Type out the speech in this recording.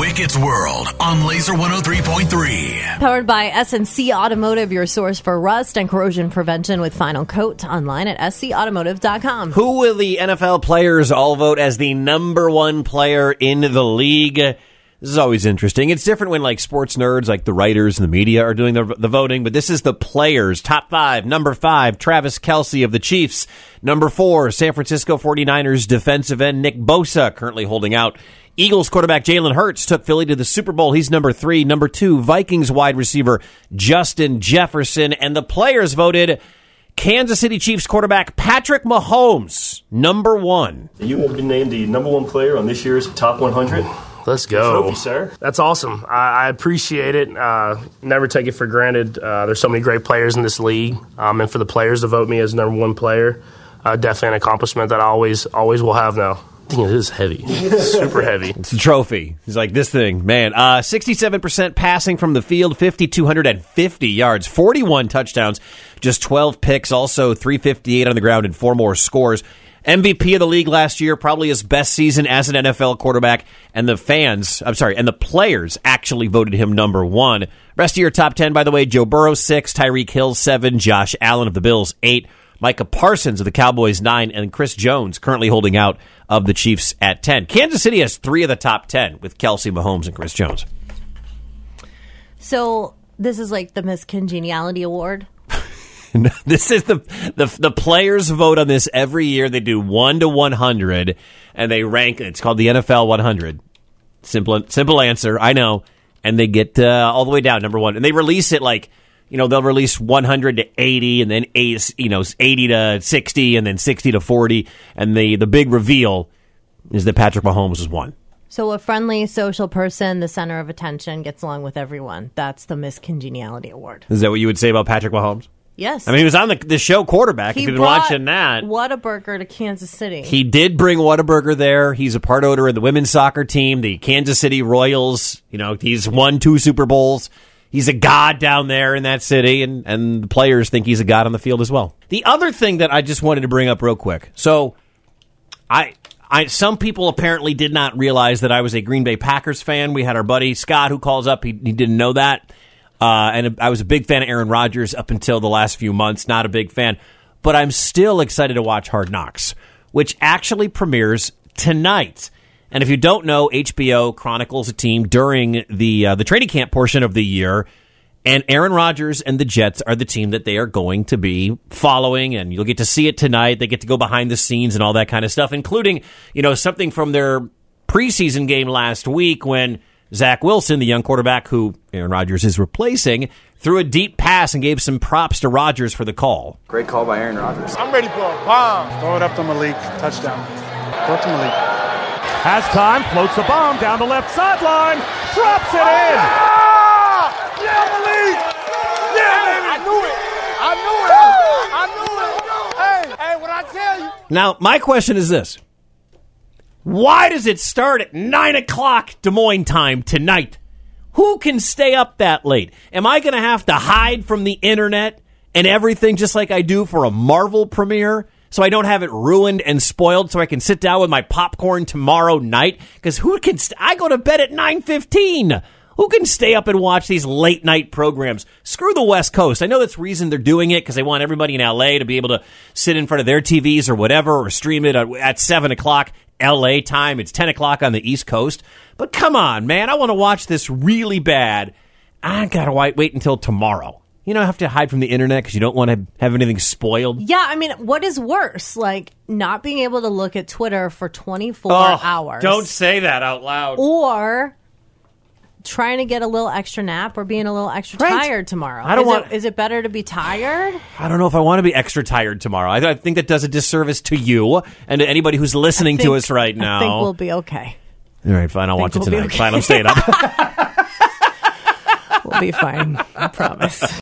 Wicked's World on Lazer 103.3. Powered by SNC Automotive, your source for rust and corrosion prevention with Final Coat online at scautomotive.com. Who will the NFL players all vote as the number one player in the league? This is always interesting. It's different when like sports nerds, like the writers and the media are doing the, the voting, but this is the players. Top five. Number five, Travis Kelce of the Chiefs. Number four, San Francisco 49ers defensive end Nick Bosa, currently holding out. Eagles quarterback Jalen Hurts took Philly to the Super Bowl. He's number three. Number two, Vikings wide receiver Justin Jefferson. And the players voted Kansas City Chiefs quarterback Patrick Mahomes, number one. You have been named the number one player on this year's Top 100. Let's go. Trophy, sir. That's awesome. I, I appreciate it. Uh, never take it for granted. Uh, there's so many great players in this league, um, and for the players to vote me as number one player, uh, definitely an accomplishment that I always always will have now. I think it is heavy, super heavy. It's a trophy. He's like, this thing, man. Uh, 67% passing from the field, 5,250 yards, 41 touchdowns, just 12 picks, also 358 on the ground, and four more scores. MVP of the league last year, probably his best season as an NFL quarterback, and the fans, I'm sorry, and the players actually voted him number one. Rest of your top 10, by the way, Joe Burrow, six, Tyreek Hill, seven, Josh Allen of the Bills, eight, Micah Parsons of the Cowboys, nine, and Chris Jones currently holding out of the Chiefs at 10. Kansas City has three of the top 10 with Kelce, Mahomes, and Chris Jones. So this is like the Miss Congeniality Award. this is the, the the players vote on this every year. They do one to one hundred, and they rank. It's called the NFL 100. Simple simple answer. I know, and they get uh, all the way down number one, and they release it like you know they'll release 100 to 80, and then eight, you know 80 to 60, and then 60 to 40, and the the big reveal is that Patrick Mahomes is one. So a friendly social person, the center of attention, gets along with everyone. That's the Miss Congeniality Award. Is that what you would say about Patrick Mahomes? Yes. I mean, he was on the, the show quarterback. he if you've been brought watching that, Whataburger to Kansas City. He did bring Whataburger there. He's a part owner of the women's soccer team, the Kansas City Royals. You know, he's won two Super Bowls. He's a god down there in that city, and, and the players think he's a god on the field as well. The other thing that I just wanted to bring up real quick. So, I, I, some people apparently did not realize that I was a Green Bay Packers fan. We had our buddy Scott who calls up. He, he didn't know that. Uh, and I was a big fan of Aaron Rodgers up until the last few months. Not a big fan, but I'm still excited to watch Hard Knocks, which actually premieres tonight. And if you don't know, HBO chronicles a team during the uh, the training camp portion of the year, and Aaron Rodgers and the Jets are the team that they are going to be following, and you'll get to see it tonight. They get to go behind the scenes and all that kind of stuff, including you know something from their preseason game last week when Zach Wilson, the young quarterback who Aaron Rodgers is replacing, threw a deep pass and gave some props to Rodgers for the call. Great call by Aaron Rodgers. I'm ready for a bomb. Throw it up to Malik. Touchdown. Throw it to Malik. Has time, floats a bomb down the left sideline, drops it in. Ah! Yeah, Malik. Yeah, baby. I knew it. I knew it. I knew it. Hey, hey, what I tell you? Now, my question is this. Why does it start at 9 o'clock Des Moines time tonight? Who can stay up that late? Am I going to have to hide from the internet and everything just like I do for a Marvel premiere? So I don't have it ruined and spoiled so I can sit down with my popcorn tomorrow night? Because who can, st- I go to bed at 9.15. Who can stay up and watch these late night programs? Screw the West Coast. I know that's the reason they're doing it because they want everybody in LA to be able to sit in front of their TVs or whatever or stream it at, at 7 o'clock LA time. It's 10 o'clock on the East Coast. But come on, man. I want to watch this really bad. I got to wait, wait until tomorrow. You know, have to hide from the internet because you don't want to have anything spoiled. yeah, I mean, what is worse? Like not being able to look at Twitter for 24 Oh, hours. Don't say that out loud. or trying to get a little extra nap or being a little extra Right. tired tomorrow. I don't is want- It, is it better to be tired? I don't know if I want to be extra tired tomorrow. I, I think that does a disservice to you and to anybody who's listening to think- us right now. I think we'll be okay. All right, fine. I'll watch it we'll be tonight. okay. Fine, I'm staying up. We'll be fine. I promise.